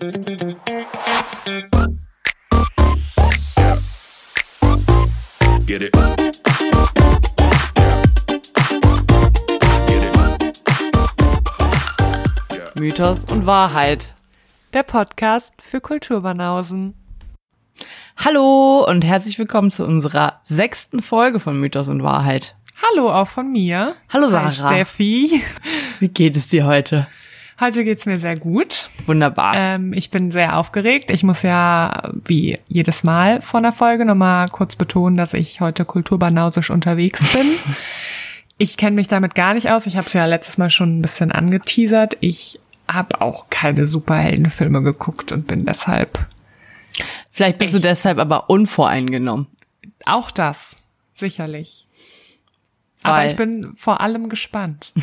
Get it. Mythos und Wahrheit. Der Podcast für Kulturbanausen. Hallo und herzlich willkommen zu unserer sechsten Folge von Mythos und Wahrheit. Hallo auch von mir. Hallo Sarah. Hi Steffi. Wie geht es dir heute? Heute geht's mir sehr gut. Wunderbar. Ähm, ich bin sehr aufgeregt. Ich muss ja wie jedes Mal vor der Folge nochmal kurz betonen, dass ich heute kulturbanausisch unterwegs bin. ich kenne mich damit gar nicht aus. Ich habe es ja letztes Mal schon ein bisschen angeteasert. Ich habe auch keine Superheldenfilme geguckt und bin deshalb Vielleicht bist du deshalb aber unvoreingenommen. auch das sicherlich. Aber ich bin vor allem gespannt.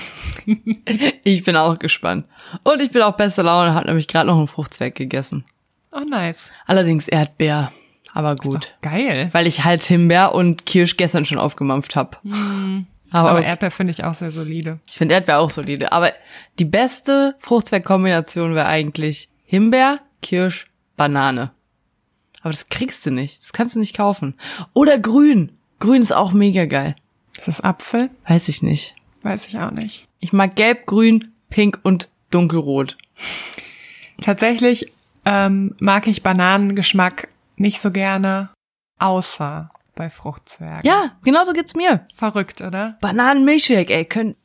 Ich bin auch gespannt. Und ich bin auch beste Laune, hat nämlich gerade noch einen Fruchtzwerg gegessen. Oh nice. Allerdings Erdbeer. Aber gut. Geil. Weil ich halt Himbeer und Kirsch gestern schon aufgemampft hab. Aber, Hm. Aber okay. Erdbeer finde ich auch sehr solide. ich finde Erdbeer auch solide. Aber die beste Fruchtzweigkombination wäre eigentlich Himbeer, Kirsch, Banane. Aber das kriegst du nicht. Das kannst du nicht kaufen. Oder grün. Grün ist auch mega geil. Ist das Apfel? Weiß ich nicht. Weiß ich auch nicht. Ich mag gelb, grün, pink und dunkelrot. Tatsächlich ähm, mag ich Bananengeschmack nicht so gerne, außer bei Fruchtzwergen. Ja, genauso geht's mir. Verrückt, oder? Bananenmilchshake, ey, können.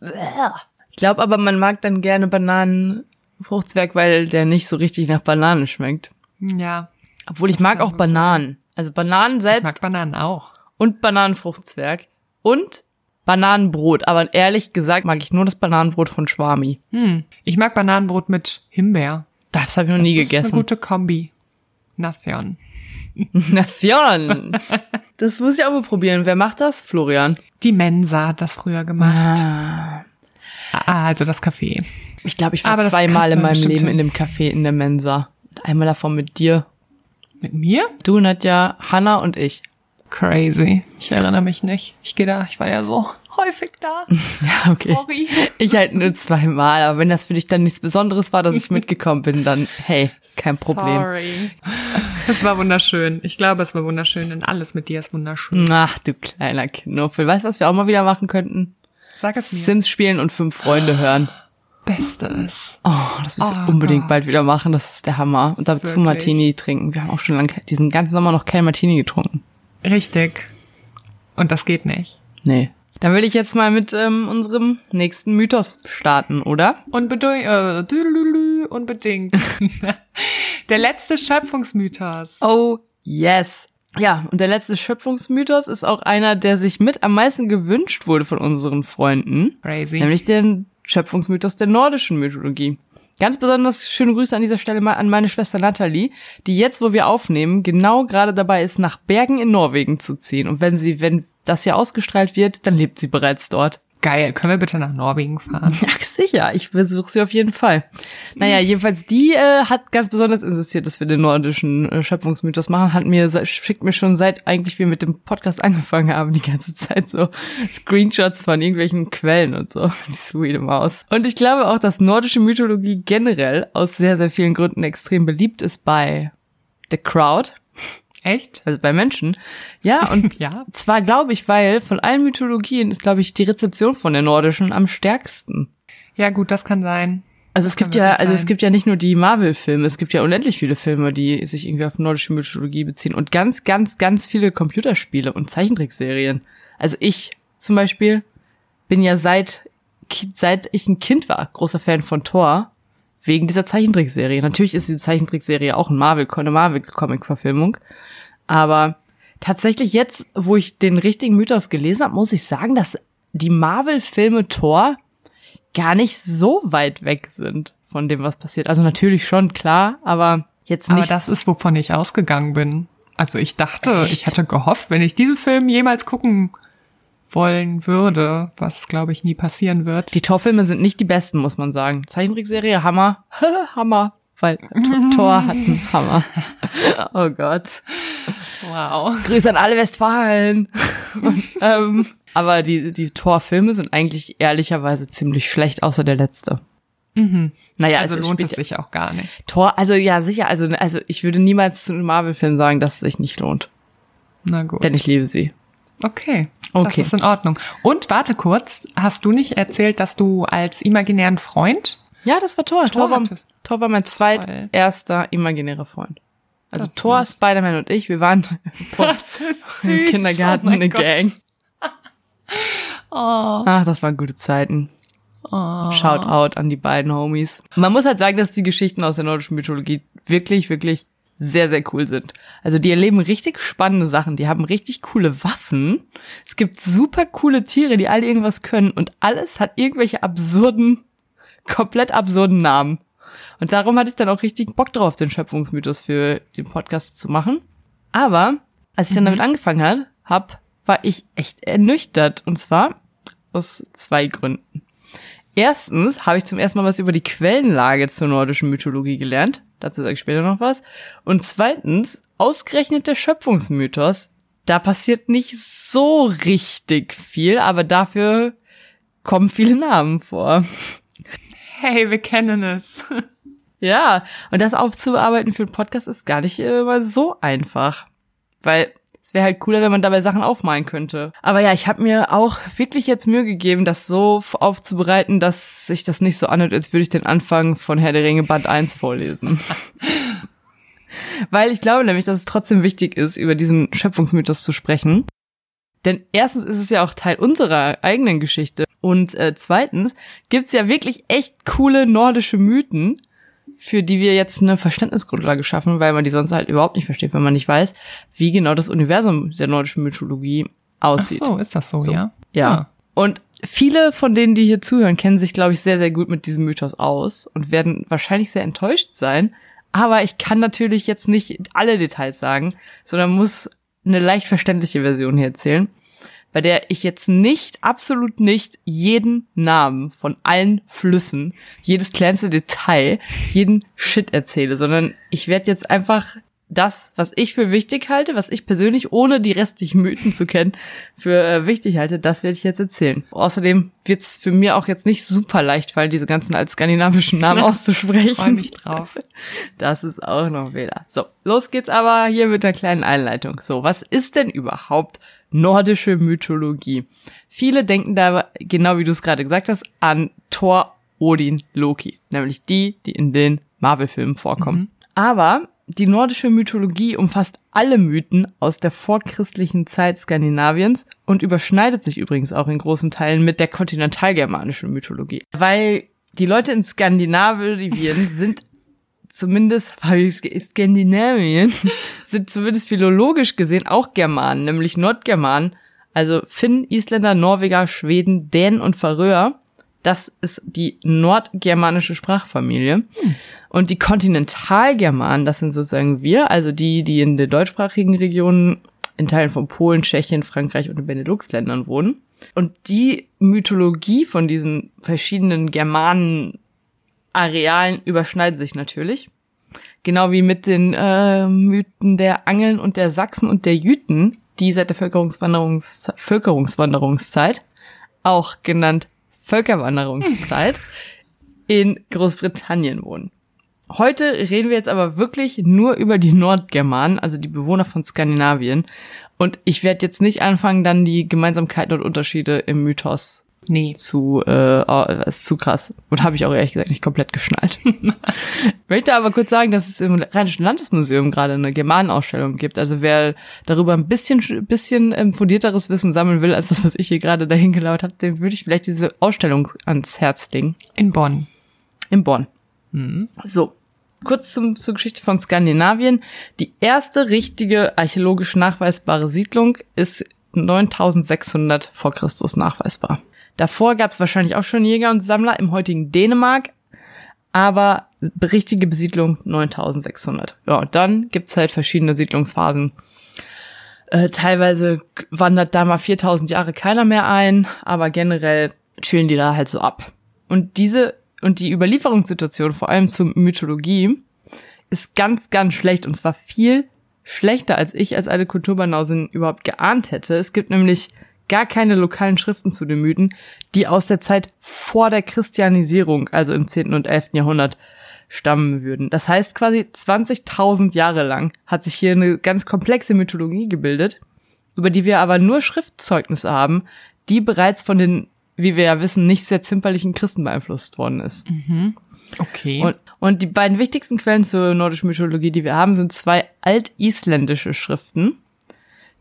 Ich glaube aber, man mag dann gerne Bananenfruchtzwerg, weil der nicht so richtig nach Bananen schmeckt. Ja. Obwohl ich mag auch Bananen. Also Bananen Ich selbst mag Bananen auch. und Bananenfruchtzwerg und Bananenbrot. Aber ehrlich gesagt mag ich nur das Bananenbrot von Schwami. Hm. Ich mag Bananenbrot mit Himbeer. Das habe ich noch nie das ist gegessen. eine gute Kombi. Nathion. Nation. das muss ich auch mal probieren. Wer macht das? Florian. Die Mensa hat das früher gemacht. Ah. Ah, also das Café. Ich glaube, ich war das zweimal in meinem Leben in dem Café in der Mensa. Einmal davon mit dir. Mit mir? Du, Nadja, Hanna und ich. Crazy. Ich erinnere mich nicht. Ich gehe da, ich war ja so häufig da. Ja, okay. Sorry. Ich halt nur zweimal, aber wenn das für dich dann nichts Besonderes war, dass ich mitgekommen bin, dann hey, kein Problem. Sorry. Es war wunderschön. Ich glaube, es war wunderschön, denn alles mit dir ist wunderschön. Ach, du kleiner Knuffel. Weißt du, was wir auch mal wieder machen könnten? Sag es mir. Sims spielen und fünf Freunde hören. Bestes. Oh, das müssen wir Oh unbedingt Gott. bald wieder machen. Das ist der Hammer. Und dazu Wirklich? Martini trinken. Wir haben auch schon lange diesen ganzen Sommer noch kein Martini getrunken. Richtig. Und das geht nicht. Nee. Dann will ich jetzt mal mit ähm, unserem nächsten Mythos starten, oder? Unbedingt. Äh, unbedingt. Der letzte Schöpfungsmythos. Oh, yes. Ja, und der letzte Schöpfungsmythos ist auch einer, der sich mit am meisten gewünscht wurde von unseren Freunden. Crazy. Nämlich den Schöpfungsmythos der nordischen Mythologie. Ganz besonders schöne Grüße an dieser Stelle mal an meine Schwester Natalie, die jetzt, wo wir aufnehmen, genau gerade dabei ist, nach Bergen in Norwegen zu ziehen. Und wenn sie, wenn das hier ausgestrahlt wird, dann lebt sie bereits dort. Geil. Können wir bitte nach Norwegen fahren? Ja, sicher, ich besuche sie auf jeden Fall. Naja, jedenfalls die äh, hat ganz besonders insistiert, dass wir den nordischen äh, Schöpfungsmythos machen, hat mir schickt mir schon seit eigentlich wir mit dem Podcast angefangen haben die ganze Zeit so Screenshots von irgendwelchen Quellen und so. Die sweete Maus. Und ich glaube auch, dass nordische Mythologie generell aus sehr sehr vielen Gründen extrem beliebt ist bei the crowd, Echt? also bei Menschen. Ja, und Ja. zwar glaube ich, weil von allen Mythologien ist glaube ich die Rezeption von der nordischen am stärksten. Ja, gut, das kann sein. Also es Das kann gibt ja, also es gibt ja nicht nur die Marvel-Filme, es gibt ja unendlich viele Filme, die sich irgendwie auf nordische Mythologie beziehen und ganz, ganz, ganz viele Computerspiele und Zeichentrickserien. Also ich zum Beispiel bin ja seit, seit ich ein Kind war, großer Fan von Thor, wegen dieser Zeichentrickserie. Natürlich ist diese Zeichentrickserie auch ein Marvel, eine Marvel-Comic-Verfilmung, aber tatsächlich jetzt, wo ich den richtigen Mythos gelesen habe, muss ich sagen, dass die Marvel-Filme Thor gar nicht so weit weg sind von dem, was passiert. Also natürlich schon, klar, aber jetzt Aber nicht. das ist, wovon ich ausgegangen bin. Also ich dachte, Echt? ich hatte gehofft, wenn ich diesen Film jemals gucken wollen würde, was glaube ich nie passieren wird. die Torfilme sind nicht die besten, muss man sagen. Zeichentrickserie, Hammer. Hammer. Weil Tor- Thor hat einen Hammer. oh Gott. Wow. Grüße an alle Westfalen. Und, ähm, aber die, die Torfilme sind eigentlich ehrlicherweise ziemlich schlecht, außer der letzte. Mhm. Naja, Also es lohnt spielt es sich auch gar nicht. Tor, also ja, sicher, also, also ich würde niemals zu einem Marvel-Film sagen, dass es sich nicht lohnt. Na gut. Denn ich liebe sie. Okay. Okay. Das ist in Ordnung. Und warte kurz, hast du nicht erzählt, dass du als imaginären Freund Ja, das war Thor. Thor Thor, war. Thor war mein zweiterster imaginärer Freund. Also Das Thor. Spider-Man und ich, wir waren im Kindergarten Oh eine Gott. Gang. Oh, Ach, das waren gute Zeiten. oh. Shout out an die beiden Homies. Man muss halt sagen, dass die Geschichten aus der nordischen Mythologie wirklich, wirklich sehr, sehr cool sind. Also die erleben richtig spannende Sachen. Die haben richtig coole Waffen. Es gibt super coole Tiere, die alle irgendwas können. Und alles hat irgendwelche absurden, komplett absurden Namen. Und darum hatte ich dann auch richtig Bock drauf, den Schöpfungsmythos für den Podcast zu machen. Aber als ich dann damit angefangen hat, hab, war ich echt ernüchtert. Und zwar aus zwei Gründen. Erstens habe ich zum ersten Mal was über die Quellenlage zur nordischen Mythologie gelernt. Dazu sage ich später noch was. Und zweitens, ausgerechnet der Schöpfungsmythos. Da passiert nicht so richtig viel, aber dafür kommen viele Namen vor. Hey, wir kennen es. Ja, und das aufzuarbeiten für einen Podcast ist gar nicht äh, mal so einfach. Weil es wäre halt cooler, wenn man dabei Sachen aufmalen könnte. Aber ja, ich habe mir auch wirklich jetzt Mühe gegeben, das so aufzubereiten, dass sich das nicht so anhört, als würde ich den Anfang von Herr der Ringe Band 1 vorlesen. Weil ich glaube nämlich, dass es trotzdem wichtig ist, über diesen Schöpfungsmythos zu sprechen. Denn erstens ist es ja auch Teil unserer eigenen Geschichte. Und äh, zweitens gibt's ja wirklich echt coole nordische Mythen, für die wir jetzt eine Verständnisgrundlage schaffen, weil man die sonst halt überhaupt nicht versteht, wenn man nicht weiß, wie genau das Universum der nordischen Mythologie Ach aussieht. so, ist das so, So. ja? Ja. Ah. Und viele von denen, die hier zuhören, kennen sich, glaube ich, sehr, sehr gut mit diesem Mythos aus und werden wahrscheinlich sehr enttäuscht sein. Aber ich kann natürlich jetzt nicht alle Details sagen, sondern muss eine leicht verständliche Version hier erzählen, bei der ich jetzt nicht, absolut nicht jeden Namen von allen Flüssen, jedes kleinste Detail, jeden Shit erzähle, sondern ich werde jetzt einfach das, was ich für wichtig halte, was ich persönlich, ohne die restlichen Mythen zu kennen, für äh, wichtig halte, das werde ich jetzt erzählen. Außerdem wird es für mir auch jetzt nicht super leicht fallen, diese ganzen als skandinavischen Namen auszusprechen. Freu mich drauf. Das ist auch noch Wähler. So, los geht's aber hier mit einer kleinen Einleitung. So, was ist denn überhaupt nordische Mythologie? Viele denken da, genau wie du es gerade gesagt hast, an Thor, Odin, Loki. Nämlich die, die in den Marvel-Filmen vorkommen. Aber die nordische Mythologie umfasst alle Mythen aus der vorchristlichen Zeit Skandinaviens und überschneidet sich übrigens auch in großen Teilen mit der kontinentalgermanischen Mythologie. Weil die Leute in Skandinavien sind zumindest Skandinavien sind zumindest philologisch gesehen auch Germanen, nämlich Nordgermanen, also Finn, Isländer, Norweger, Schweden, Dänen und Färöer. Das ist die nordgermanische Sprachfamilie. Und die Kontinentalgermanen, das sind sozusagen wir, also die, die in der deutschsprachigen Region in Teilen von Polen, Tschechien, Frankreich und den Benelux-Ländern wohnen. Und die Mythologie von diesen verschiedenen Germanen Arealen überschneiden sich natürlich. Genau wie mit den äh, Mythen der Angeln und der Sachsen und der Jüten, die seit der Völkerungswanderungs Völkerungswanderungszeit, auch genannt Völkerwanderungszeit, in Großbritannien wohnen. Heute reden wir jetzt aber wirklich nur über die Nordgermanen, also die Bewohner von Skandinavien. Und ich werde jetzt nicht anfangen, dann die Gemeinsamkeiten und Unterschiede im Mythos Nee. zu, äh, oh, ist zu krass. Und habe ich auch ehrlich gesagt nicht komplett geschnallt. Möchte aber kurz sagen, dass es im Rheinischen Landesmuseum gerade eine Germanenausstellung gibt. Also wer darüber ein bisschen, bisschen ähm, fundierteres Wissen sammeln will, als das, was ich hier gerade dahin gelauert habe, dem würde ich vielleicht diese Ausstellung ans Herz legen. In Bonn. In Bonn. Mhm. So, kurz zum, zur Geschichte von Skandinavien. Die erste richtige archäologisch nachweisbare Siedlung ist 9600 vor Christus nachweisbar. Davor gab es wahrscheinlich auch schon Jäger und Sammler im heutigen Dänemark, aber richtige Besiedlung 9600. Ja, und dann gibt's halt verschiedene Siedlungsphasen. Äh, teilweise wandert da mal 4000 Jahre keiner mehr ein, aber generell chillen die da halt so ab. Und diese und die Überlieferungssituation, vor allem zur Mythologie, ist ganz, ganz schlecht und zwar viel schlechter, als ich als eine Kulturbanausin überhaupt geahnt hätte. Es gibt nämlich gar keine lokalen Schriften zu den Mythen, die aus der Zeit vor der Christianisierung, also im 10. und 11. Jahrhundert, stammen würden. Das heißt quasi 20.000 Jahre lang hat sich hier eine ganz komplexe Mythologie gebildet, über die wir aber nur Schriftzeugnisse haben, die bereits von den, wie wir ja wissen, nicht sehr zimperlichen Christen beeinflusst worden ist. Okay. Und, und die beiden wichtigsten Quellen zur nordischen Mythologie, die wir haben, sind zwei altisländische Schriften.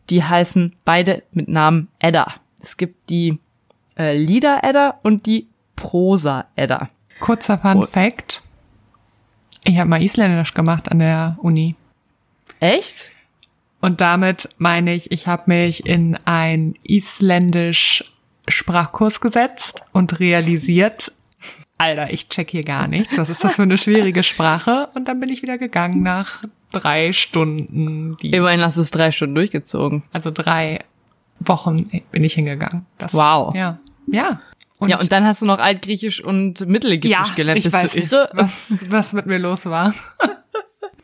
Die heißen beide mit Namen Edda. Es gibt die äh, Lieder-Edda und die Prosa-Edda. Kurzer Fun. Fact. Ich habe mal Isländisch gemacht an der Uni. Echt? Und damit meine ich, ich habe mich in ein Isländisch Sprachkurs gesetzt und realisiert, Alter, ich check hier gar nichts. Was ist das für eine schwierige Sprache? Und dann bin ich wieder gegangen nach drei Stunden. Die, Immerhin hast du es drei Stunden durchgezogen. also drei Wochen bin ich hingegangen. Das, Wow. Ja. Ja. ja, und dann hast du noch Altgriechisch und Mittelägyptisch ja, gelernt. ich Bist weiß du nicht, irre? was, was mit mir los war.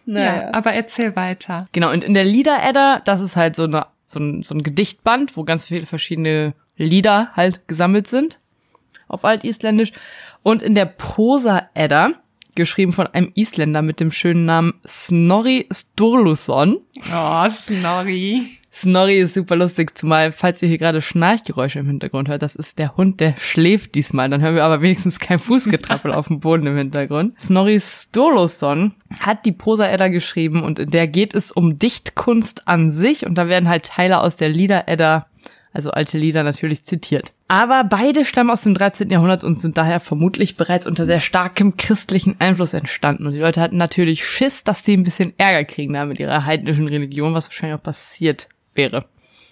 Ja, aber erzähl weiter. Genau, und in der Lieder-Edda, das ist halt so, eine, so, ein, so ein Gedichtband, wo ganz viele verschiedene Lieder halt gesammelt sind auf Altisländisch. Und in der Prosa-Edda, geschrieben von einem Isländer mit dem schönen Namen Snorri Sturluson. Oh, Snorri. Snorri ist super lustig, zumal, falls ihr hier gerade Schnarchgeräusche im Hintergrund hört, das ist der Hund, der schläft diesmal. Dann hören wir aber wenigstens kein Fußgetrappel auf dem Boden im Hintergrund. Snorri Sturluson hat die Prosa-Edda geschrieben und in der geht es um Dichtkunst an sich und da werden halt Teile aus der Lieder-Edda, also alte Lieder natürlich zitiert. Aber beide stammen aus dem 13. Jahrhundert und sind daher vermutlich bereits unter sehr starkem christlichen Einfluss entstanden. Und die Leute hatten natürlich Schiss, dass die ein bisschen Ärger kriegen da mit ihrer heidnischen Religion, was wahrscheinlich auch passiert wäre.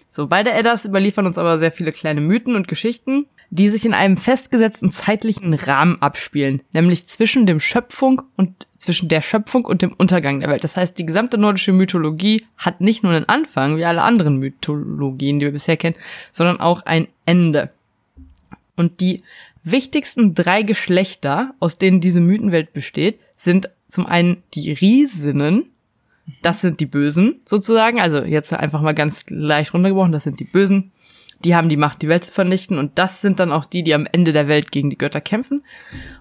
So, beide Eddas überliefern uns aber sehr viele kleine Mythen und Geschichten, die sich in einem festgesetzten zeitlichen Rahmen abspielen, nämlich zwischen dem Schöpfung und zwischen der Schöpfung und dem Untergang der Welt. Das heißt, die gesamte nordische Mythologie hat nicht nur einen Anfang, wie alle anderen Mythologien, die wir bisher kennen, sondern auch ein Ende. Und die wichtigsten drei Geschlechter, aus denen diese Mythenwelt besteht, sind zum einen die Riesinnen, das sind die Bösen sozusagen, also jetzt einfach mal ganz leicht runtergebrochen, das sind die Bösen. Die haben die Macht, die Welt zu vernichten und das sind dann auch die, die am Ende der Welt gegen die Götter kämpfen.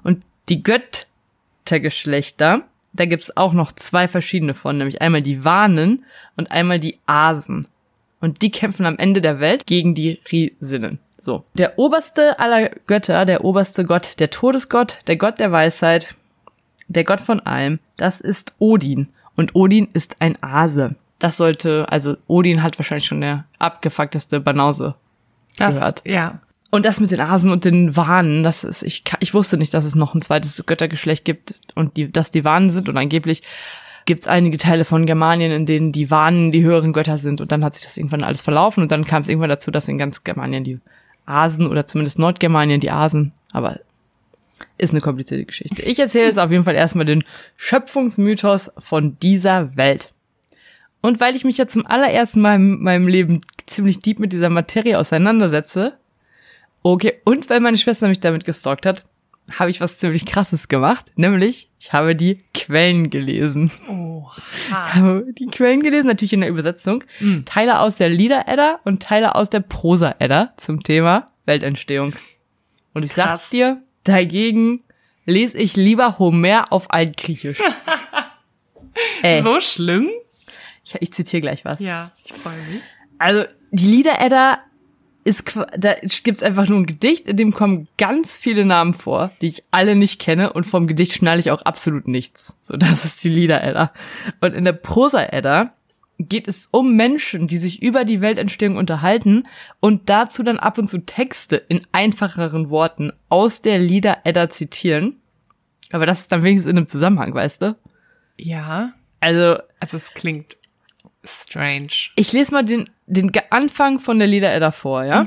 Und die Göttergeschlechter, da gibt's auch noch zwei verschiedene von, nämlich einmal die Wanen und einmal die Asen. Und die kämpfen am Ende der Welt gegen die Riesinnen. So. Der oberste aller Götter, der oberste Gott, der Todesgott, der Gott der Weisheit, der Gott von allem, das ist Odin. Und Odin ist ein Ase. Das sollte, also Odin hat wahrscheinlich schon der abgefuckteste Banause Das, gehört. Ja. Und das mit den Asen und den Wanen, das ist, ich, ich wusste nicht, dass es noch ein zweites Göttergeschlecht gibt und die, dass die Wanen sind und angeblich gibt's einige Teile von Germanien, in denen die Wanen die höheren Götter sind und dann hat sich das irgendwann alles verlaufen und dann kam es irgendwann dazu, dass in ganz Germanien die Asen oder zumindest Nordgermanien die Asen, aber ist eine komplizierte Geschichte. Ich erzähle jetzt auf jeden Fall erstmal den Schöpfungsmythos von dieser Welt. Und weil ich mich jetzt zum allerersten Mal in meinem Leben ziemlich deep mit dieser Materie auseinandersetze, okay, und weil meine Schwester mich damit gestalkt hat, habe ich was ziemlich krasses gemacht, nämlich ich habe die Quellen gelesen. Oha. habe die Quellen gelesen, natürlich in der Übersetzung. Teile aus der Lieder-Edda und Teile aus der Prosa-Edda zum Thema Weltentstehung. Und ich sag Krass. dir, dagegen lese ich lieber Homer auf Altgriechisch. Ey, So schlimm? ich, ich zitiere gleich was. Ja, ich freue mich. Also die Lieder-Edda ist, da gibt's einfach nur ein Gedicht, in dem kommen ganz viele Namen vor, die ich alle nicht kenne und vom Gedicht schnalle ich auch absolut nichts. So, das ist die Lieder-Edda. Und in der Prosa-Edda geht es um Menschen, die sich über die Weltentstehung unterhalten und dazu dann ab und zu Texte in einfacheren Worten aus der Lieder-Edda zitieren. Aber das ist dann wenigstens in einem Zusammenhang, weißt du? Ja. Also, Also es klingt strange. ich lese mal den, den Anfang von der Lieder-Edda vor, ja?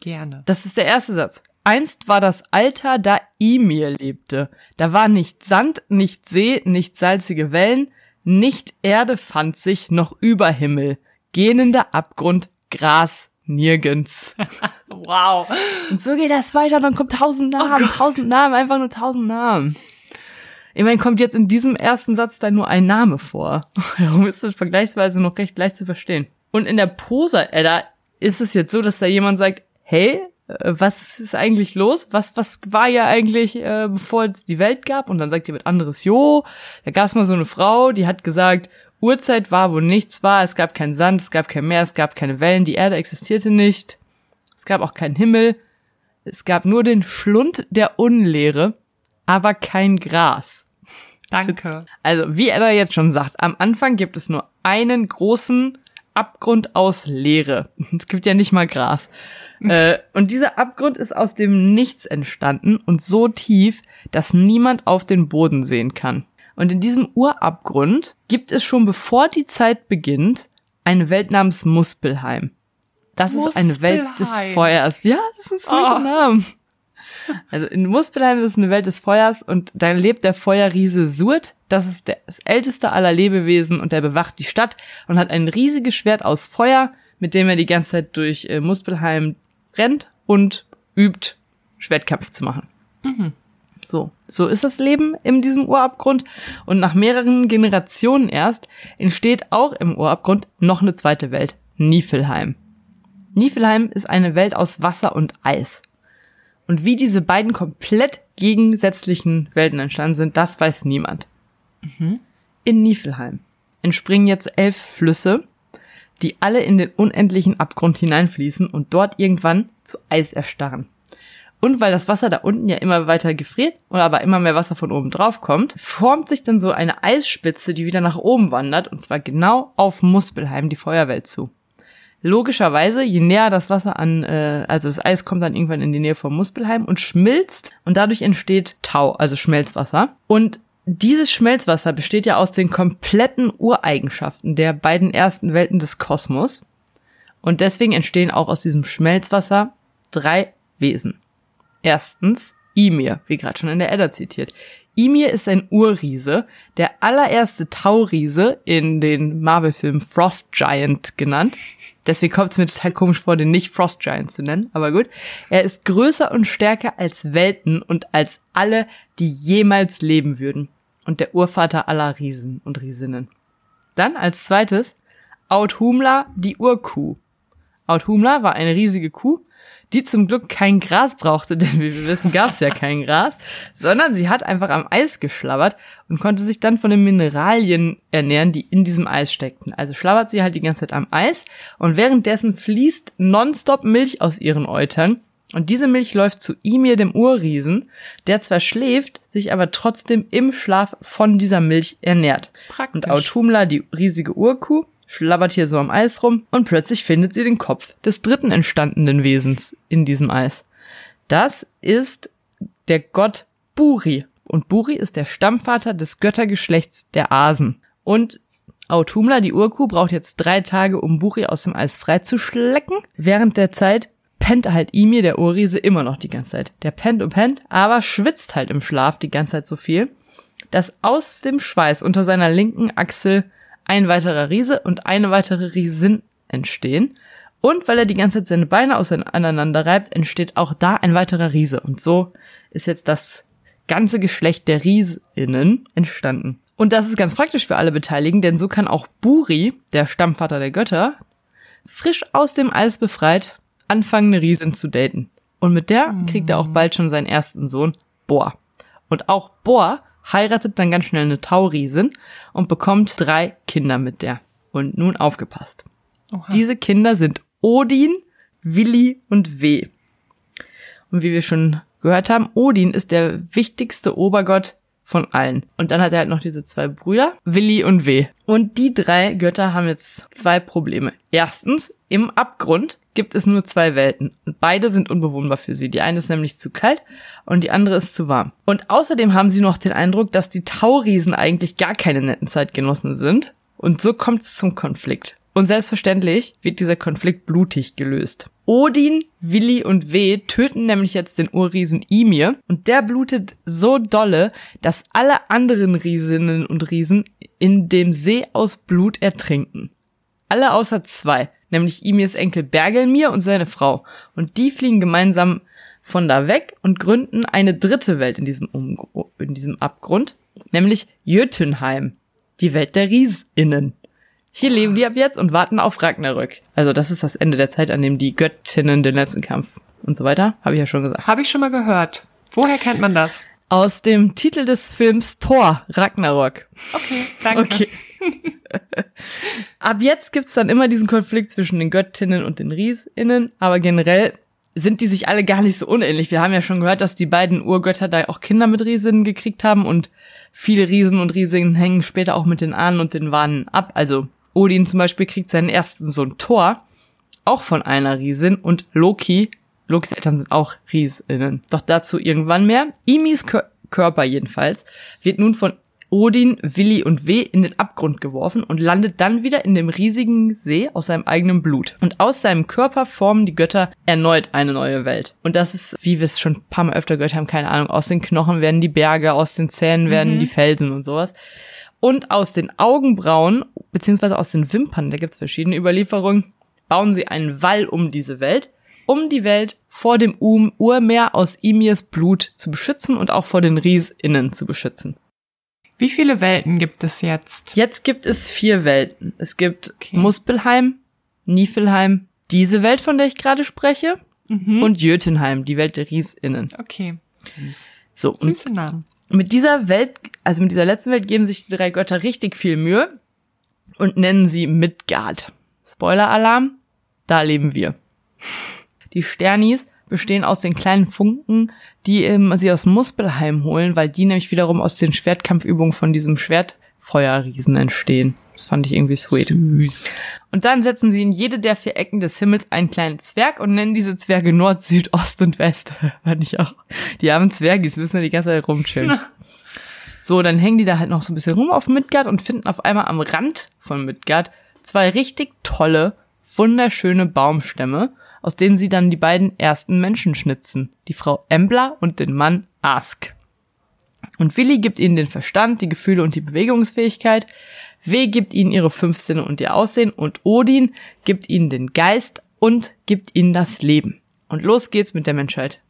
Gerne. Das ist der erste Satz. Einst war das Alter, da Ymir lebte. Da war nicht Sand, nicht See, nicht salzige Wellen, nicht Erde fand sich, noch Überhimmel. Gähnender Abgrund, Gras nirgends. Wow. Und so geht das weiter, dann kommt tausend Namen, tausend Namen, einfach nur tausend Namen. Immerhin kommt jetzt in diesem ersten Satz dann nur ein Name vor. Darum ist es vergleichsweise noch recht leicht zu verstehen. Und in der Prosa-Edda ist es jetzt so, dass da jemand sagt, hey, äh, was ist eigentlich los? Was, was war ja eigentlich, äh, bevor es die Welt gab? Und dann sagt jemand anderes, jo, da gab es mal so eine Frau, die hat gesagt, Uhrzeit war, wo nichts war, es gab keinen Sand, es gab kein Meer, es gab keine Wellen, die Erde existierte nicht, es gab auch keinen Himmel, es gab nur den Schlund der Unlehre, aber kein Gras. Danke. Also, wie er da jetzt schon sagt, am Anfang gibt es nur einen großen Abgrund aus Leere. Es gibt ja nicht mal Gras. äh, und dieser Abgrund ist aus dem Nichts entstanden und so tief, dass niemand auf den Boden sehen kann. Und in diesem Urabgrund gibt es schon bevor die Zeit beginnt eine Welt namens Muspelheim. Das ist eine Welt des Muspelheim. Feuers. Ja, das ist ein Oh. oh. Name. Also in Muspelheim ist es eine Welt des Feuers und da lebt der Feuerriese Surt. Das ist der, das älteste aller Lebewesen und der bewacht die Stadt und hat ein riesiges Schwert aus Feuer, mit dem er die ganze Zeit durch äh, Muspelheim rennt und übt, Schwertkampf zu machen. So, so ist das Leben in diesem Urabgrund und nach mehreren Generationen erst entsteht auch im Urabgrund noch eine zweite Welt, Niflheim. Niflheim ist eine Welt aus Wasser und Eis. Und wie diese beiden komplett gegensätzlichen Welten entstanden sind, das weiß niemand. In Niflheim entspringen jetzt elf Flüsse, die alle in den unendlichen Abgrund hineinfließen und dort irgendwann zu Eis erstarren. Und weil das Wasser da unten ja immer weiter gefriert und aber immer mehr Wasser von oben drauf kommt, formt sich dann so eine Eisspitze, die wieder nach oben wandert, und zwar genau auf Muspelheim, die Feuerwelt zu. Logischerweise, je näher das Wasser an, äh, also das Eis kommt dann irgendwann in die Nähe von Muspelheim und schmilzt und dadurch entsteht Tau, also Schmelzwasser. Und dieses Schmelzwasser besteht ja aus den kompletten Ureigenschaften der beiden ersten Welten des Kosmos. Und deswegen entstehen auch aus diesem Schmelzwasser drei Wesen. Erstens Ymir, wie gerade schon in der Edda zitiert. Ymir ist ein Urriese, der allererste Tauriese in den Marvel-Filmen Frost Giant genannt. Deswegen kommt es mir total komisch vor, den nicht Frost Giant zu nennen, aber gut. Er ist größer und stärker als Welten und als alle, die jemals leben würden. Und der Urvater aller Riesen und Riesinnen. Dann als zweites Authumla, die Urkuh. Authumla war eine riesige Kuh, die zum Glück kein Gras brauchte, denn wie wir wissen, gab es ja kein Gras, sondern sie hat einfach am Eis geschlabbert und konnte sich dann von den Mineralien ernähren, die in diesem Eis steckten. Also schlabbert sie halt die ganze Zeit am Eis und währenddessen fließt nonstop Milch aus ihren Eutern und diese Milch läuft zu Ymir, dem Urriesen, der zwar schläft, sich aber trotzdem im Schlaf von dieser Milch ernährt. Praktisch. Und Autumla, die riesige Urkuh, schlabbert hier so am Eis rum und plötzlich findet sie den Kopf des dritten entstandenen Wesens in diesem Eis. Das ist der Gott Buri. Und Buri ist der Stammvater des Göttergeschlechts der Asen. Und Autumla, die Urkuh, braucht jetzt drei Tage, um Buri aus dem Eis freizuschlecken. Während der Zeit pennt halt Ymir, der Urriese, immer noch die ganze Zeit. Der pennt und pennt, aber schwitzt halt im Schlaf die ganze Zeit so viel, dass aus dem Schweiß unter seiner linken Achsel ein weiterer Riese und eine weitere Riesin entstehen. Und weil er die ganze Zeit seine Beine auseinander reibt, entsteht auch da ein weiterer Riese. Und so ist jetzt das ganze Geschlecht der Riesinnen entstanden. Und das ist ganz praktisch für alle Beteiligten, denn so kann auch Buri, der Stammvater der Götter, frisch aus dem Eis befreit, anfangen, eine Riesin zu daten. Und mit der kriegt er auch bald schon seinen ersten Sohn, Bor. Und auch Bor heiratet dann ganz schnell eine Tauriesin und bekommt drei Kinder mit der. Und nun aufgepasst. Oha. Diese Kinder sind Odin, Willi und Weh. Und wie wir schon gehört haben, Odin ist der wichtigste Obergott von allen. Und dann hat er halt noch diese zwei Brüder, Willi und Weh. Und die drei Götter haben jetzt zwei Probleme. Erstens, im Abgrund gibt es nur zwei Welten und beide sind unbewohnbar für sie. Die eine ist nämlich zu kalt und die andere ist zu warm. Und außerdem haben sie noch den Eindruck, dass die Tauriesen eigentlich gar keine netten Zeitgenossen sind. Und so kommt es zum Konflikt. Und selbstverständlich wird dieser Konflikt blutig gelöst. Odin, Willi und Weh töten nämlich jetzt den Urriesen Ymir und der blutet so dolle, dass alle anderen Riesinnen und Riesen in dem See aus Blut ertrinken. Alle außer zwei, nämlich Ymirs Enkel Bergelmir und seine Frau. Und die fliegen gemeinsam von da weg und gründen eine dritte Welt in diesem, um in diesem Abgrund, nämlich Jötunheim, die Welt der Riesinnen. Hier leben die ab jetzt und warten auf Ragnarök. Also das ist das Ende der Zeit, an dem die Göttinnen den letzten Kampf und so weiter. Habe ich ja schon gesagt. Habe ich schon mal gehört. Woher kennt man das? Aus dem Titel des Films Thor, Ragnarok. Okay, danke. Okay. Ab jetzt gibt's dann immer diesen Konflikt zwischen den Göttinnen und den Riesinnen, aber generell sind die sich alle gar nicht so unähnlich. Wir haben ja schon gehört, dass die beiden Urgötter da auch Kinder mit Riesinnen gekriegt haben und viele Riesen und Riesinnen hängen später auch mit den Ahnen und den Wanen ab. Also Odin zum Beispiel kriegt seinen ersten Sohn Thor, auch von einer Riesin und Loki, Lokis Eltern sind auch Riesinnen. Doch dazu irgendwann mehr. Imis Körper jedenfalls wird nun von Odin, Willi und Weh in den Abgrund geworfen und landet dann wieder in dem riesigen See aus seinem eigenen Blut. Und aus seinem Körper formen die Götter erneut eine neue Welt. Und das ist, wie wir es schon ein paar Mal öfter gehört haben, keine Ahnung, aus den Knochen werden die Berge, aus den Zähnen werden mhm. die Felsen und sowas. Und aus den Augenbrauen, beziehungsweise aus den Wimpern, da gibt's verschiedene Überlieferungen, bauen sie einen Wall um diese Welt, um die Welt vor dem Urmeer aus Imirs Blut zu beschützen und auch vor den Riesinnen zu beschützen. Wie viele Welten gibt es jetzt? Jetzt gibt es vier Welten. Es gibt okay. Muspelheim, Niflheim, diese Welt, von der ich gerade spreche, mhm. und Jötunheim, die Welt der Riesinnen. Okay. So, und Süße Namen. mit dieser Welt, also mit dieser letzten Welt geben sich die drei Götter richtig viel Mühe und nennen sie Midgard. Spoiler-Alarm, da leben wir. Die Sternis bestehen aus den kleinen Funken, die ähm, sie aus Muspelheim holen, weil die nämlich wiederum aus den Schwertkampfübungen von diesem Schwertfeuerriesen entstehen. Das fand ich irgendwie sweet. Süß. Und dann setzen sie in jede der vier Ecken des Himmels einen kleinen Zwerg und nennen diese Zwerge Nord, Süd, Ost und West. fand ich auch. Die armen Zwergis müssen ja die ganze Zeit rumchillen. so, dann hängen die da halt noch so ein bisschen rum auf Midgard und finden auf einmal am Rand von Midgard zwei richtig tolle, wunderschöne Baumstämme aus denen sie dann die beiden ersten Menschen schnitzen, die Frau Embla und den Mann Ask. Und Willi gibt ihnen den Verstand, die Gefühle und die Bewegungsfähigkeit, W gibt ihnen ihre fünf Sinne und ihr Aussehen und Odin gibt ihnen den Geist und gibt ihnen das Leben. Und los geht's mit der Menschheit.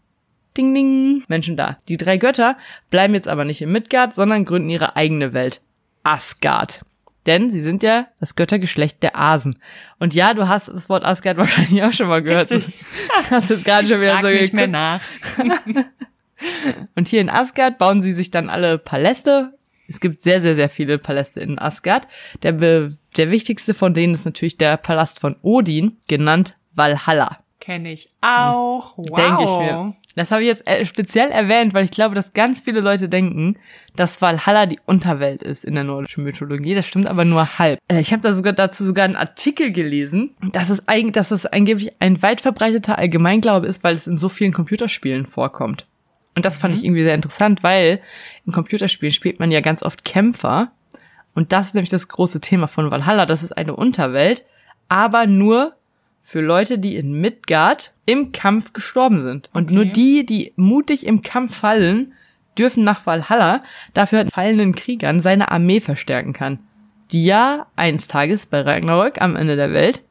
Ding ding, Menschen da. Die drei Götter bleiben jetzt aber nicht in Midgard, sondern gründen ihre eigene Welt. Asgard. Denn sie sind ja das Göttergeschlecht der Asen. Und ja, du hast das Wort Asgard wahrscheinlich auch schon mal gehört. Richtig. hast jetzt gerade schon wieder so nicht mehr nach. Und hier in Asgard bauen sie sich dann alle Paläste. Es gibt sehr, sehr, sehr viele Paläste in Asgard. Der, der wichtigste von denen ist natürlich der Palast von Odin, genannt Valhalla. Kenne ich auch. Wow. Denke ich mir. Das habe ich jetzt äh, speziell erwähnt, weil ich glaube, dass ganz viele Leute denken, dass Valhalla die Unterwelt ist in der nordischen Mythologie. Das stimmt aber nur halb. Äh, ich habe da sogar dazu sogar einen Artikel gelesen, dass es eigentlich, dass es angeblich ein weit verbreiteter Allgemeinglaube ist, weil es in so vielen Computerspielen vorkommt. Und das fand mhm. ich irgendwie sehr interessant, weil in Computerspielen spielt man ja ganz oft Kämpfer. Und das ist nämlich das große Thema von Valhalla. Das ist eine Unterwelt, aber nur für Leute, die in Midgard im Kampf gestorben sind. Und okay. nur die, die mutig im Kampf fallen, dürfen nach Valhalla, dafür fallenden Kriegern seine Armee verstärken kann, die ja eines Tages bei Ragnarök am Ende der Welt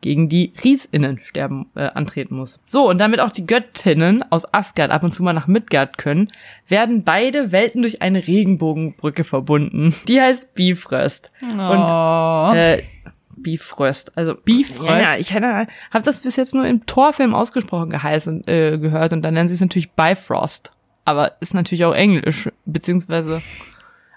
gegen die Riesinnen sterben äh, antreten muss. So, und damit auch die Göttinnen aus Asgard ab und zu mal nach Midgard können, werden beide Welten durch eine Regenbogenbrücke verbunden. Die heißt Bifröst. Oh. Und äh, Bifröst. Also Bifröst. Ja, ich habe das bis jetzt nur im Torfilm ausgesprochen geheißen, äh, gehört und dann nennen sie es natürlich Bifrost. Aber ist natürlich auch Englisch, beziehungsweise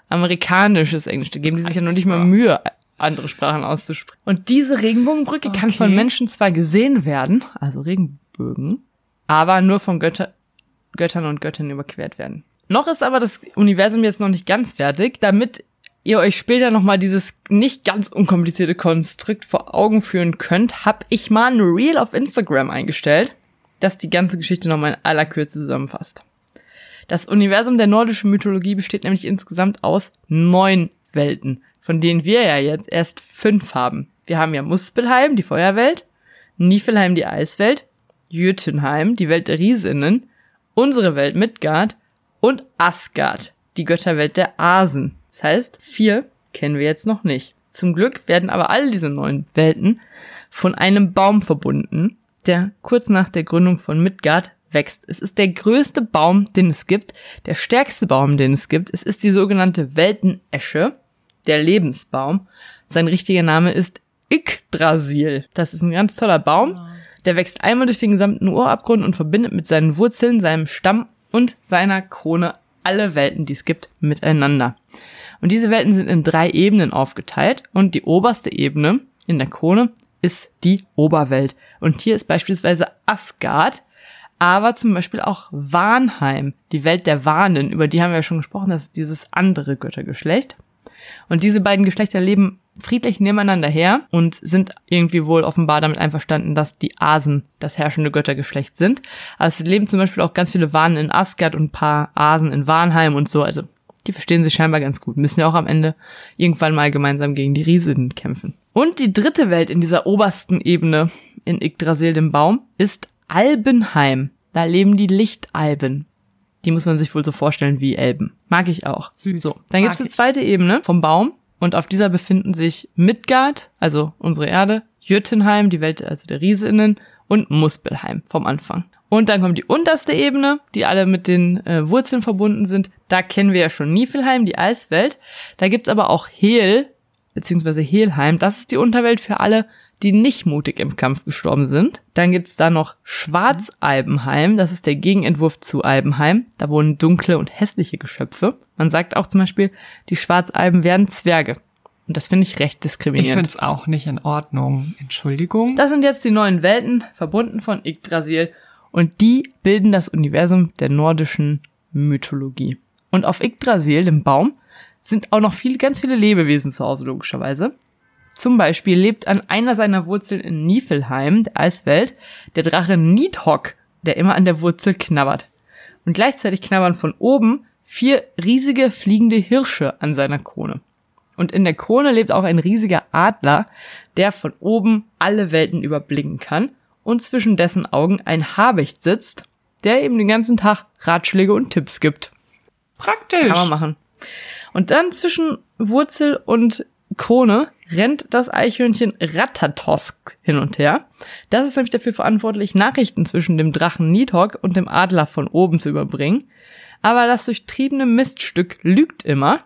amerikanisches Englisch. Da geben die sich ja noch nicht mal Mühe, andere Sprachen auszusprechen. Und diese Regenbogenbrücke okay. kann von Menschen zwar gesehen werden, also Regenbögen, aber nur von Götter, Göttern und Göttinnen überquert werden. Noch ist aber das Universum jetzt noch nicht ganz fertig. Damit ihr euch später nochmal dieses nicht ganz unkomplizierte Konstrukt vor Augen führen könnt, hab ich mal ein Reel auf Instagram eingestellt, das die ganze Geschichte nochmal in aller Kürze zusammenfasst. Das Universum der nordischen Mythologie besteht nämlich insgesamt aus neun Welten, von denen wir ja jetzt erst fünf haben. Wir haben ja Muspelheim, die Feuerwelt, Niflheim, die Eiswelt, Jötunheim, die Welt der Riesinnen, unsere Welt Midgard und Asgard, die Götterwelt der Asen. Das heißt, vier kennen wir jetzt noch nicht. Zum Glück werden aber all diese neuen Welten von einem Baum verbunden, der kurz nach der Gründung von Midgard wächst. Es ist der größte Baum, den es gibt, der stärkste Baum, den es gibt. Es ist die sogenannte Weltenesche. der Lebensbaum. Sein richtiger Name ist Yggdrasil. Das ist ein ganz toller Baum. Der wächst einmal durch den gesamten Urabgrund und verbindet mit seinen Wurzeln, seinem Stamm und seiner Krone alle Welten, die es gibt, miteinander. Und diese Welten sind in drei Ebenen aufgeteilt und die oberste Ebene in der Krone ist die Oberwelt. Und hier ist beispielsweise Asgard, aber zum Beispiel auch Warnheim, die Welt der Warnen, über die haben wir ja schon gesprochen, das ist dieses andere Göttergeschlecht. Und diese beiden Geschlechter leben friedlich nebeneinander her und sind irgendwie wohl offenbar damit einverstanden, dass die Asen das herrschende Göttergeschlecht sind. Also es leben zum Beispiel auch ganz viele Warnen in Asgard und ein paar Asen in Warnheim und so. Also die verstehen sich scheinbar ganz gut, müssen ja auch am Ende irgendwann mal gemeinsam gegen die Riesen kämpfen. Und die dritte Welt in dieser obersten Ebene in Yggdrasil, dem Baum, ist Albenheim. Da leben die Lichtalben. Die muss man sich wohl so vorstellen wie Elben. Mag ich auch. Süß. So, dann gibt's eine zweite Ebene vom Baum und auf dieser befinden sich Midgard, also unsere Erde, Jötunheim, die Welt also der Riesinnen und Muspelheim vom Anfang. Und dann kommt die unterste Ebene, die alle mit den äh, Wurzeln verbunden sind. Da kennen wir ja schon Niflheim, die Eiswelt. Da gibt's aber auch Hel, beziehungsweise Helheim. Das ist die Unterwelt für alle, die nicht mutig im Kampf gestorben sind. Dann gibt's da noch Schwarzalbenheim, das ist der Gegenentwurf zu Albenheim. Da wohnen dunkle und hässliche Geschöpfe. Man sagt auch zum Beispiel, die Schwarzalben wären Zwerge. Und das finde ich recht Ich diskriminierend. finde es auch nicht in Ordnung. Entschuldigung. Das sind jetzt die neuen Welten, verbunden von Yggdrasil. Und die bilden das Universum der nordischen Mythologie. Und auf Yggdrasil, dem Baum, sind auch noch viele, ganz viele Lebewesen zu Hause, logischerweise. Zum Beispiel lebt an einer seiner Wurzeln in Niflheim, der Eiswelt, der Drache Nidhogg, der immer an der Wurzel knabbert. Und gleichzeitig knabbern von oben vier riesige fliegende Hirsche an seiner Krone. Und in der Krone lebt auch ein riesiger Adler, der von oben alle Welten überblicken kann und zwischen dessen Augen ein Habicht sitzt, der eben den ganzen Tag Ratschläge und Tipps gibt. Praktisch. Kann man machen. Und dann zwischen Wurzel und Krone rennt das Eichhörnchen Ratatosk hin und her. Das ist nämlich dafür verantwortlich, Nachrichten zwischen dem Drachen Nidhogg und dem Adler von oben zu überbringen. Aber das durchtriebene Miststück lügt immer,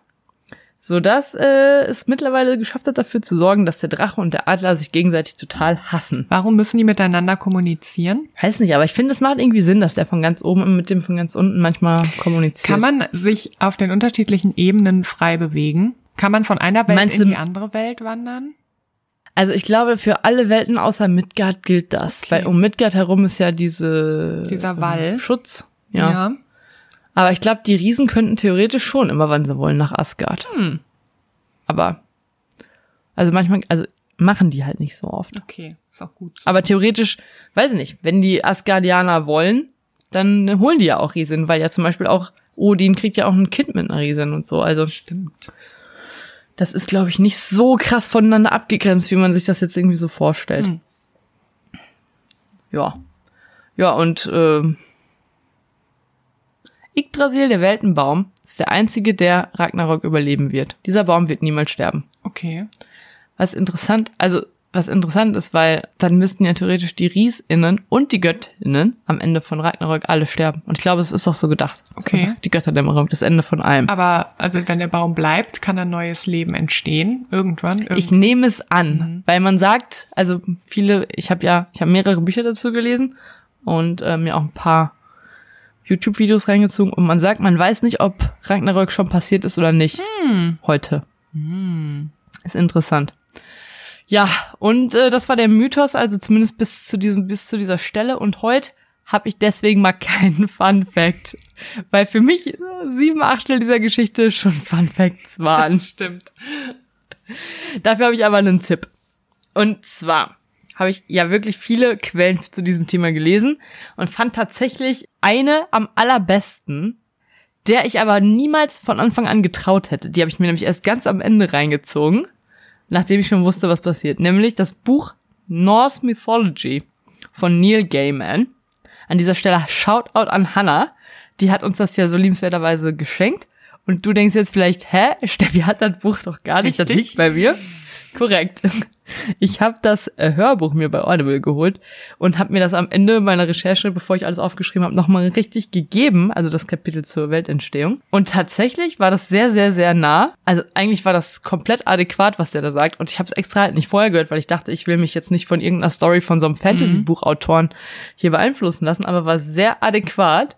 sodass äh, es mittlerweile geschafft hat, dafür zu sorgen, dass der Drache und der Adler sich gegenseitig total hassen. Warum müssen die miteinander kommunizieren? Weiß nicht, aber ich finde, es macht irgendwie Sinn, dass der von ganz oben mit dem von ganz unten manchmal kommuniziert. Kann man sich auf den unterschiedlichen Ebenen frei bewegen? Kann man von einer Welt in die andere Welt wandern? Also ich glaube, für alle Welten außer Midgard gilt das. Okay. Weil um Midgard herum ist ja diese Dieser Wall. äh, Schutz. Ja. Aber ich glaube, die Riesen könnten theoretisch schon immer, wann sie wollen, nach Asgard. Hm. Aber also manchmal, also machen die halt nicht so oft. Okay, ist auch gut. Aber theoretisch, weiß ich nicht, wenn die Asgardianer wollen, dann holen die ja auch Riesen, weil ja zum Beispiel auch Odin kriegt ja auch ein Kind mit einer Riesin und so. Also Stimmt. Das ist, glaube ich, nicht so krass voneinander abgegrenzt, wie man sich das jetzt irgendwie so vorstellt. Hm. Ja. Ja, und ähm, Yggdrasil, der Weltenbaum, ist der einzige, der Ragnarok überleben wird. Dieser Baum wird niemals sterben. Okay. Was interessant, also was interessant ist, weil dann müssten ja theoretisch die Riesinnen und die Göttinnen am Ende von Ragnarok alle sterben. Und ich glaube, es ist auch so gedacht. Okay. Die Götterdämmerung, das Ende von allem. Aber also wenn der Baum bleibt, kann ein neues Leben entstehen irgendwann. Irgend Ich nehme es an, weil man sagt, also viele, ich habe ja, ich habe mehrere Bücher dazu gelesen und äh, mir auch ein paar YouTube-Videos reingezogen und man sagt, man weiß nicht, ob Ragnarök schon passiert ist oder nicht. Heute. Ist interessant. Ja, und äh, das war der Mythos, also zumindest bis zu diesem, bis zu dieser Stelle. Und heute habe ich deswegen mal keinen Fun Fact, weil für mich äh, sieben Achtel dieser Geschichte schon Fun Facts waren. stimmt. Dafür habe ich aber einen Tipp. Und zwar habe ich ja wirklich viele Quellen zu diesem Thema gelesen und fand tatsächlich eine am allerbesten, der ich aber niemals von Anfang an getraut hätte. Die habe ich mir nämlich erst ganz am Ende reingezogen, nachdem ich schon wusste, was passiert. Nämlich das Buch Norse Mythology von Neil Gaiman. An dieser Stelle Shoutout an Hannah. Die hat uns das ja so liebenswerterweise geschenkt. Und du denkst jetzt vielleicht, hä, Steffi hat das Buch doch gar nicht, das Richtig. liegt bei mir. Korrekt. Ich habe das äh, Hörbuch mir bei Audible geholt und habe mir das am Ende meiner Recherche, bevor ich alles aufgeschrieben habe, nochmal richtig gegeben, also das Kapitel zur Weltentstehung. Und tatsächlich war das sehr, sehr, sehr nah. Also eigentlich war das komplett adäquat, was der da sagt. Und ich habe es extra halt nicht vorher gehört, weil ich dachte, ich will mich jetzt nicht von irgendeiner Story von so einem Fantasy-Buchautoren hier beeinflussen lassen, aber war sehr adäquat.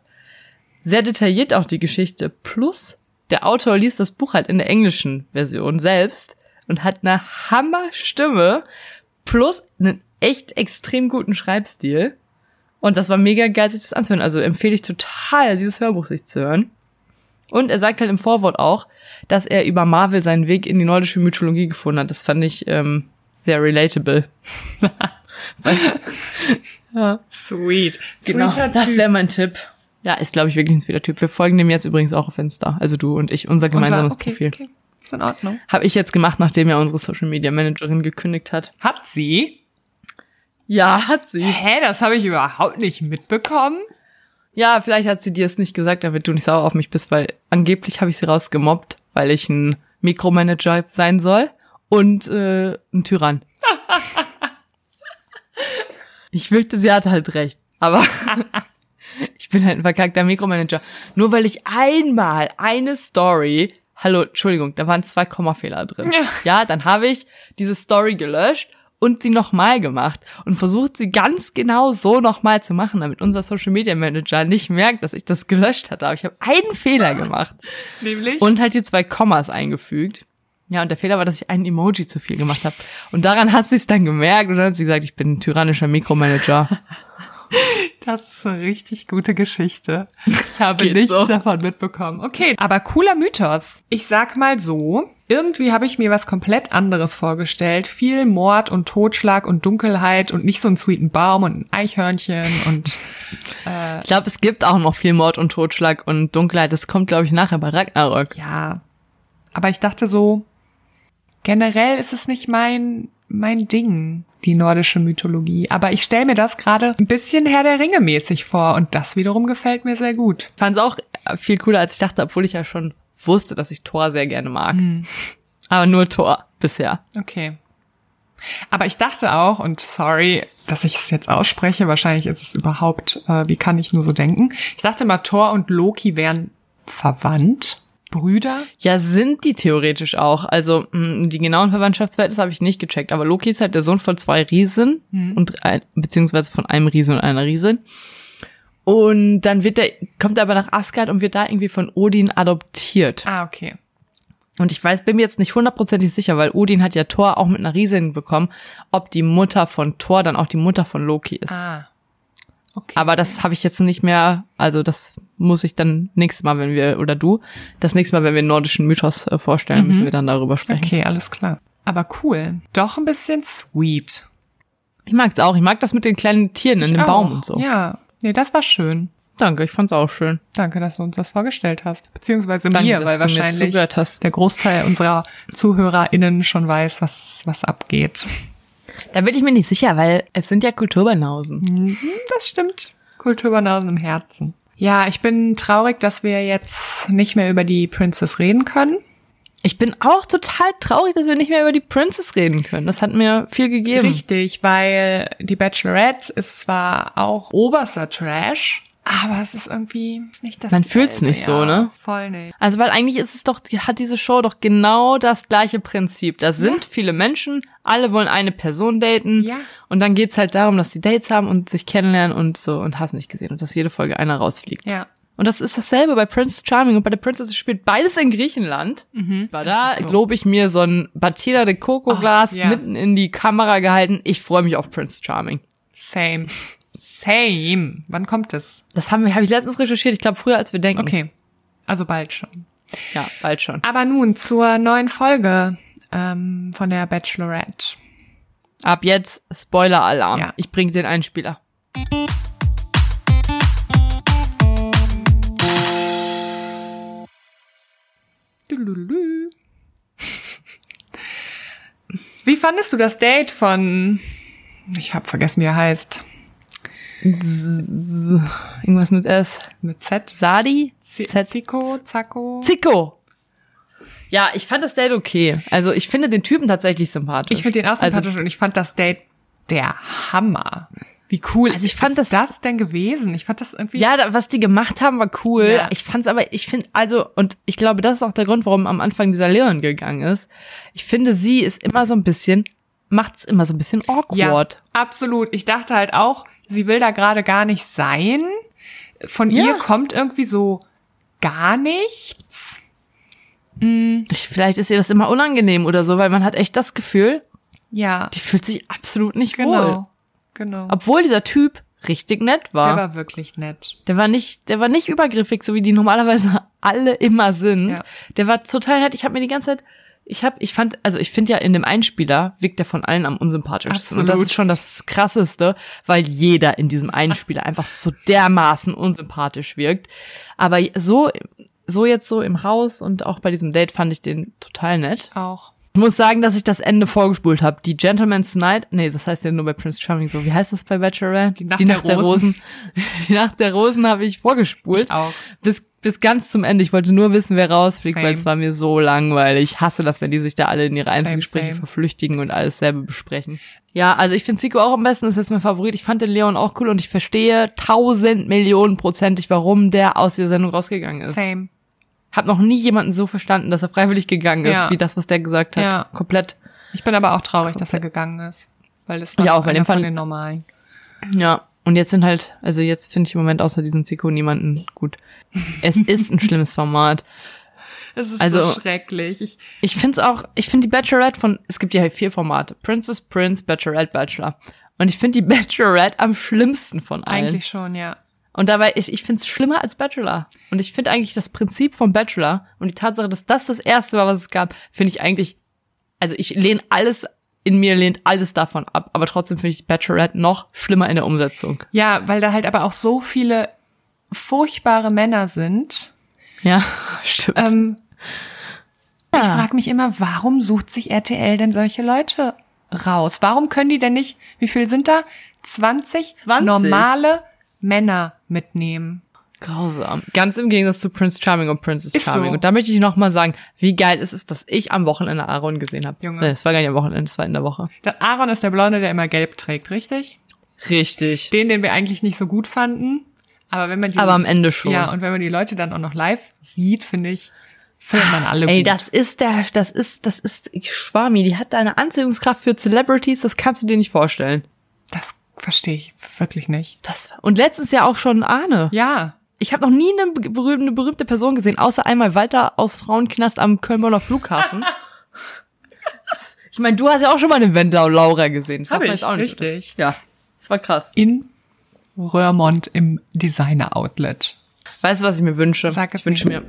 Sehr detailliert auch die Geschichte. Plus, der Autor liest das Buch halt in der englischen Version selbst und hat eine Hammerstimme plus einen echt extrem guten Schreibstil. Und das war mega geil, sich das anzuhören. Also empfehle ich total, dieses Hörbuch sich zu hören. Und er sagt halt im Vorwort auch, dass er über Marvel seinen Weg in die nordische Mythologie gefunden hat. Das fand ich ähm, sehr relatable. ja. Sweet. Genau, das wäre mein Tipp. Ja, ist, glaube ich, wirklich ein sweeter Typ. Wir folgen dem jetzt übrigens auch auf Insta. Also du und ich, unser gemeinsames okay, Profil. Okay. Ist in Ordnung. Habe ich jetzt gemacht, nachdem ja unsere Social Media Managerin gekündigt hat. Hat sie? Ja, hat sie. Hä, das habe ich überhaupt nicht mitbekommen. Ja, vielleicht hat sie dir es nicht gesagt, damit du nicht sauer auf mich bist, weil angeblich habe ich sie rausgemobbt, weil ich ein Mikromanager sein soll und äh, ein Tyrann. ich fürchte, sie hatte halt recht. Aber ich bin halt ein verkackter Mikromanager. Nur weil ich einmal eine Story hallo, Entschuldigung, da waren zwei Kommafehler drin. Ja, ja dann habe ich diese Story gelöscht und sie nochmal gemacht und versucht sie ganz genau so nochmal zu machen, damit unser Social Media Manager nicht merkt, dass ich das gelöscht hatte. Aber ich habe einen Fehler gemacht. Nämlich? Und halt die zwei Kommas eingefügt. Ja, und der Fehler war, dass ich einen Emoji zu viel gemacht habe. Und daran hat sie es dann gemerkt und dann hat sie gesagt, ich bin ein tyrannischer Mikromanager. Das ist eine richtig gute Geschichte. Ich habe Geht nichts so. davon mitbekommen. Okay, aber cooler Mythos. Ich sag mal so, irgendwie habe ich mir was komplett anderes vorgestellt. Viel Mord und Totschlag und Dunkelheit und nicht so einen sweeten Baum und ein Eichhörnchen und äh, Ich glaube, es gibt auch noch viel Mord und Totschlag und Dunkelheit. Das kommt, glaube ich, nachher bei Ragnarök. Ja. Aber ich dachte so, generell ist es nicht mein mein Ding, die nordische Mythologie. Aber ich stelle mir das gerade ein bisschen Herr der Ringe mäßig vor und das wiederum gefällt mir sehr gut. Fand es auch viel cooler, als ich dachte, obwohl ich ja schon wusste, dass ich Thor sehr gerne mag. Mhm. Aber nur Thor bisher. Okay. Aber ich dachte auch, und sorry, dass ich es jetzt ausspreche, wahrscheinlich ist es überhaupt, äh, wie kann ich nur so denken? Ich dachte mal, Thor und Loki wären verwandt. Brüder? Ja, sind die theoretisch auch. Also mh, mm, die genauen Verwandtschaftsverhältnisse habe ich nicht gecheckt, aber Loki ist halt der Sohn von zwei Riesen mhm. und ein, beziehungsweise von einem Riesen und einer Riesin. Und dann wird er, kommt er aber nach Asgard und wird da irgendwie von Odin adoptiert. Ah, okay. Und ich weiß, bin mir jetzt nicht hundertprozentig sicher, weil Odin hat ja Thor auch mit einer Riesin bekommen, ob die Mutter von Thor dann auch die Mutter von Loki ist. Ah. Okay. Aber das habe ich jetzt nicht mehr, also das muss ich dann nächstes Mal, wenn wir, oder du, das nächste Mal, wenn wir einen nordischen Mythos äh, vorstellen, mhm. müssen wir dann darüber sprechen. Okay, alles klar. Aber cool. Doch ein bisschen sweet. Ich mag's auch. Ich mag das mit den kleinen Tieren ich in dem auch. Baum und so. Ja. Nee, das war schön. Danke, ich fand's auch schön. Danke, dass du uns das vorgestellt hast. Beziehungsweise Danke, mir, weil wahrscheinlich der Großteil unserer ZuhörerInnen schon weiß, was, was abgeht. Da bin ich mir nicht sicher, weil es sind ja Kulturbanausen. Mhm, das stimmt. Kulturbanausen im Herzen. Ja, ich bin traurig, dass wir jetzt nicht mehr über die Princess reden können. Ich bin auch total traurig, dass wir nicht mehr über die Princess reden können. Das hat mir viel gegeben. Richtig, weil die Bachelorette ist zwar auch oberster Trash, aber es ist irgendwie nicht das. Man fühlt's nicht ja, so, ne? Voll nicht. Also weil eigentlich ist es doch, hat diese Show doch genau das gleiche Prinzip. Da sind ja. viele Menschen, alle wollen eine Person daten. Ja. Und dann geht's halt darum, dass die Dates haben und sich kennenlernen und so und hast nicht gesehen und dass jede Folge einer rausfliegt. Ja. Und das ist dasselbe bei Prince Charming und bei der Princess spielt beides in Griechenland. Mhm. War da, so. glaube ich, mir so ein Batida de Coco Glas oh, ja. mitten in die Kamera gehalten. Ich freue mich auf Prince Charming. Same. Same. Wann kommt es? Das haben wir, habe ich letztens recherchiert. Ich glaube früher, als wir denken. Okay. Also bald schon. Ja, bald schon. Aber nun zur neuen Folge ähm, von der Bachelorette. Ab jetzt Spoiler-Alarm. Ja. Ich bringe den Einspieler. Wie fandest du das Date von ich habe vergessen, wie er heißt. Irgendwas mit S. Mit Z. Sadi? Z Zico, Zacko. Zico. Ja, ich fand das Date okay. Also ich finde den Typen tatsächlich sympathisch. Ich finde den auch Also- sympathisch und ich fand das Date der Hammer. Wie cool Also ich fand ist das denn gewesen? Ich fand das irgendwie. Ja, da, was die gemacht haben, war cool. Ja. Ich fand's aber, ich finde, also, und ich glaube, das ist auch der Grund, warum am Anfang dieser Leon gegangen ist. Ich finde, sie ist immer so ein bisschen, macht's immer so ein bisschen Ja, awkward. absolut. Ich dachte halt auch, sie will da gerade gar nicht sein. Von Ja. ihr kommt irgendwie so gar nichts. Ich, vielleicht ist ihr das immer unangenehm oder so, weil man hat echt das Gefühl, Ja, die fühlt sich absolut nicht wohl. genau. Genau. Obwohl dieser Typ richtig nett war. Der war wirklich nett. Der war nicht, der war nicht übergriffig, so wie die normalerweise alle immer sind. Ja. Der war total nett. Ich habe mir die ganze Zeit, ich habe, ich fand, also ich finde ja in dem Einspieler wirkt der von allen am unsympathischsten. Und das Absolut. ist schon das Krasseste, weil jeder in diesem Einspieler einfach so dermaßen unsympathisch wirkt. Aber so, so jetzt so im Haus und auch bei diesem Date fand ich den total nett. Auch. Ich muss sagen, dass ich das Ende vorgespult habe. Die Gentleman's Night, nee, das heißt ja nur bei Prince Charming so. Wie heißt das bei Bachelorette? Die Nacht der Rosen. Die Nacht der Rosen habe ich vorgespult. Ich auch. Bis, bis ganz zum Ende. Ich wollte nur wissen, wer rausfliegt, Same. weil es war mir so langweilig. Ich hasse das, wenn die sich da alle in ihre Einzelgespräche same. verflüchtigen und alles selber besprechen. Ja, also ich finde Zico auch am besten, das ist jetzt mein Favorit. Ich fand den Leon auch cool und ich verstehe tausend Millionen prozentig, warum der aus der Sendung rausgegangen ist. Same. Hab noch nie jemanden so verstanden, dass er freiwillig gegangen ist, Ja. wie das, was der gesagt hat. Ja. Komplett. Ich bin aber auch traurig, dass er gegangen ist. Weil das war Ich auch, weil den von den normalen. Ja. Und jetzt sind halt, also jetzt finde ich im Moment außer diesem Zico niemanden gut. Es ist ein schlimmes Format. Es ist Also- so schrecklich. Ich, Ich finde es auch, ich finde die Bachelorette von, es gibt ja vier Formate. Princess, Prince, Bachelorette, Bachelor. Und ich finde die Bachelorette am schlimmsten von allen. eigentlich schon, ja. Und dabei, ich, ich finde es schlimmer als Bachelor. Und ich finde eigentlich das Prinzip vom Bachelor und die Tatsache, dass das das erste war, was es gab, finde ich eigentlich, also ich lehne alles, in mir lehnt alles davon ab. Aber trotzdem finde ich Bachelorette noch schlimmer in der Umsetzung. Ja, weil da halt aber auch so viele furchtbare Männer sind. Ja, stimmt. Ähm, Ich Ja. frage mich immer, warum sucht sich RTL denn solche Leute raus? Warum können die denn nicht, wie viel sind da? 20, 20? normale Männer mitnehmen. Grausam. Ganz im Gegensatz zu Prince Charming und Princess Ist Charming. so. Und da möchte ich noch mal sagen, wie geil es ist, dass ich am Wochenende Aaron gesehen habe. Junge. Nee, es war gar nicht am Wochenende, es war in der Woche. Der Aaron ist der Blonde, der immer gelb trägt, richtig? Richtig. Den, den wir eigentlich nicht so gut fanden. Aber wenn man die, Aber am Ende schon. Ja, und wenn man die Leute dann auch noch live sieht, finde ich, findet man alle Ey, gut. das ist der, das ist, das ist Schwami, die hat da eine Anziehungskraft für Celebrities, das kannst du dir nicht vorstellen. das verstehe ich wirklich nicht. Das und letztes Jahr auch schon Arne. Ja, Ich habe noch nie eine berühmte, eine berühmte Person gesehen, außer einmal Walter aus Frauenknast am Köln-Bonner Flughafen. ich meine, du hast ja auch schon mal den Wendau Laura gesehen. Das Hab ich, auch nicht- richtig. Ja, das war krass. in Röhrmond im Designer-Outlet. Weißt du, was ich mir wünsche? Sag es ich wünsche mir.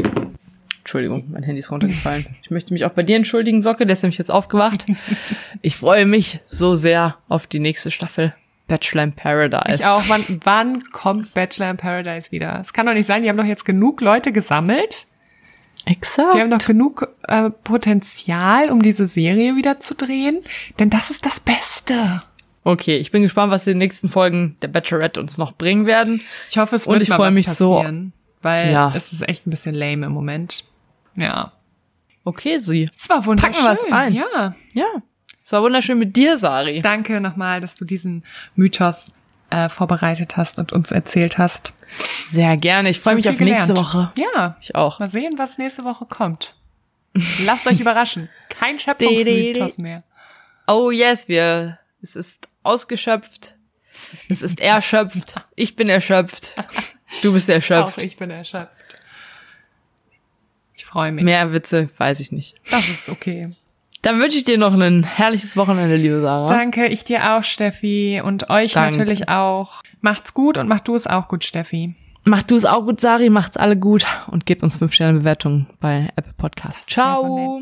Entschuldigung, mein Handy ist runtergefallen. Ich möchte mich auch bei dir entschuldigen, Socke, der ist nämlich jetzt aufgewacht. Ich freue mich so sehr auf die nächste Staffel Bachelor in Paradise. Ich auch. Wann, wann kommt Bachelor in Paradise wieder? Es kann doch nicht sein, die haben doch jetzt genug Leute gesammelt. Exakt. Die haben doch genug äh, Potenzial, um diese Serie wieder zu drehen. Denn das ist das Beste. Okay, ich bin gespannt, was die nächsten Folgen der Bachelorette uns noch bringen werden. Ich hoffe, es Und wird ich mal freue was mich so- passieren. Weil Ja. es ist echt ein bisschen lame im Moment. Ja. Okay, sie. Es war wunderschön. Packen wir's ein. Ja. Ja. Es war wunderschön mit dir, Sari. Danke nochmal, dass du diesen Mythos äh, vorbereitet hast und uns erzählt hast. Sehr gerne. Ich freue mich auf viel nächste gelernt. Woche. Ja. Ich auch. Mal sehen, was nächste Woche kommt. Lasst euch überraschen. Kein Schöpfungsmythos mehr. Oh yes, wir. Es ist ausgeschöpft. Es ist erschöpft. Ich bin erschöpft. Du bist Auch erschöpft. ich bin erschöpft. Ich freue mich. Mehr Witze weiß ich nicht. Das ist okay. Dann wünsche ich dir noch ein herrliches Wochenende, liebe Sarah. Danke, ich dir auch, Steffi. Und euch Danke. natürlich auch. Macht's gut und mach du es auch gut, Steffi. Macht du es auch gut, Sari. Macht's alle gut. Und gebt uns 5 Sterne Bewertung bei Apple Podcasts. Ja, so Ciao.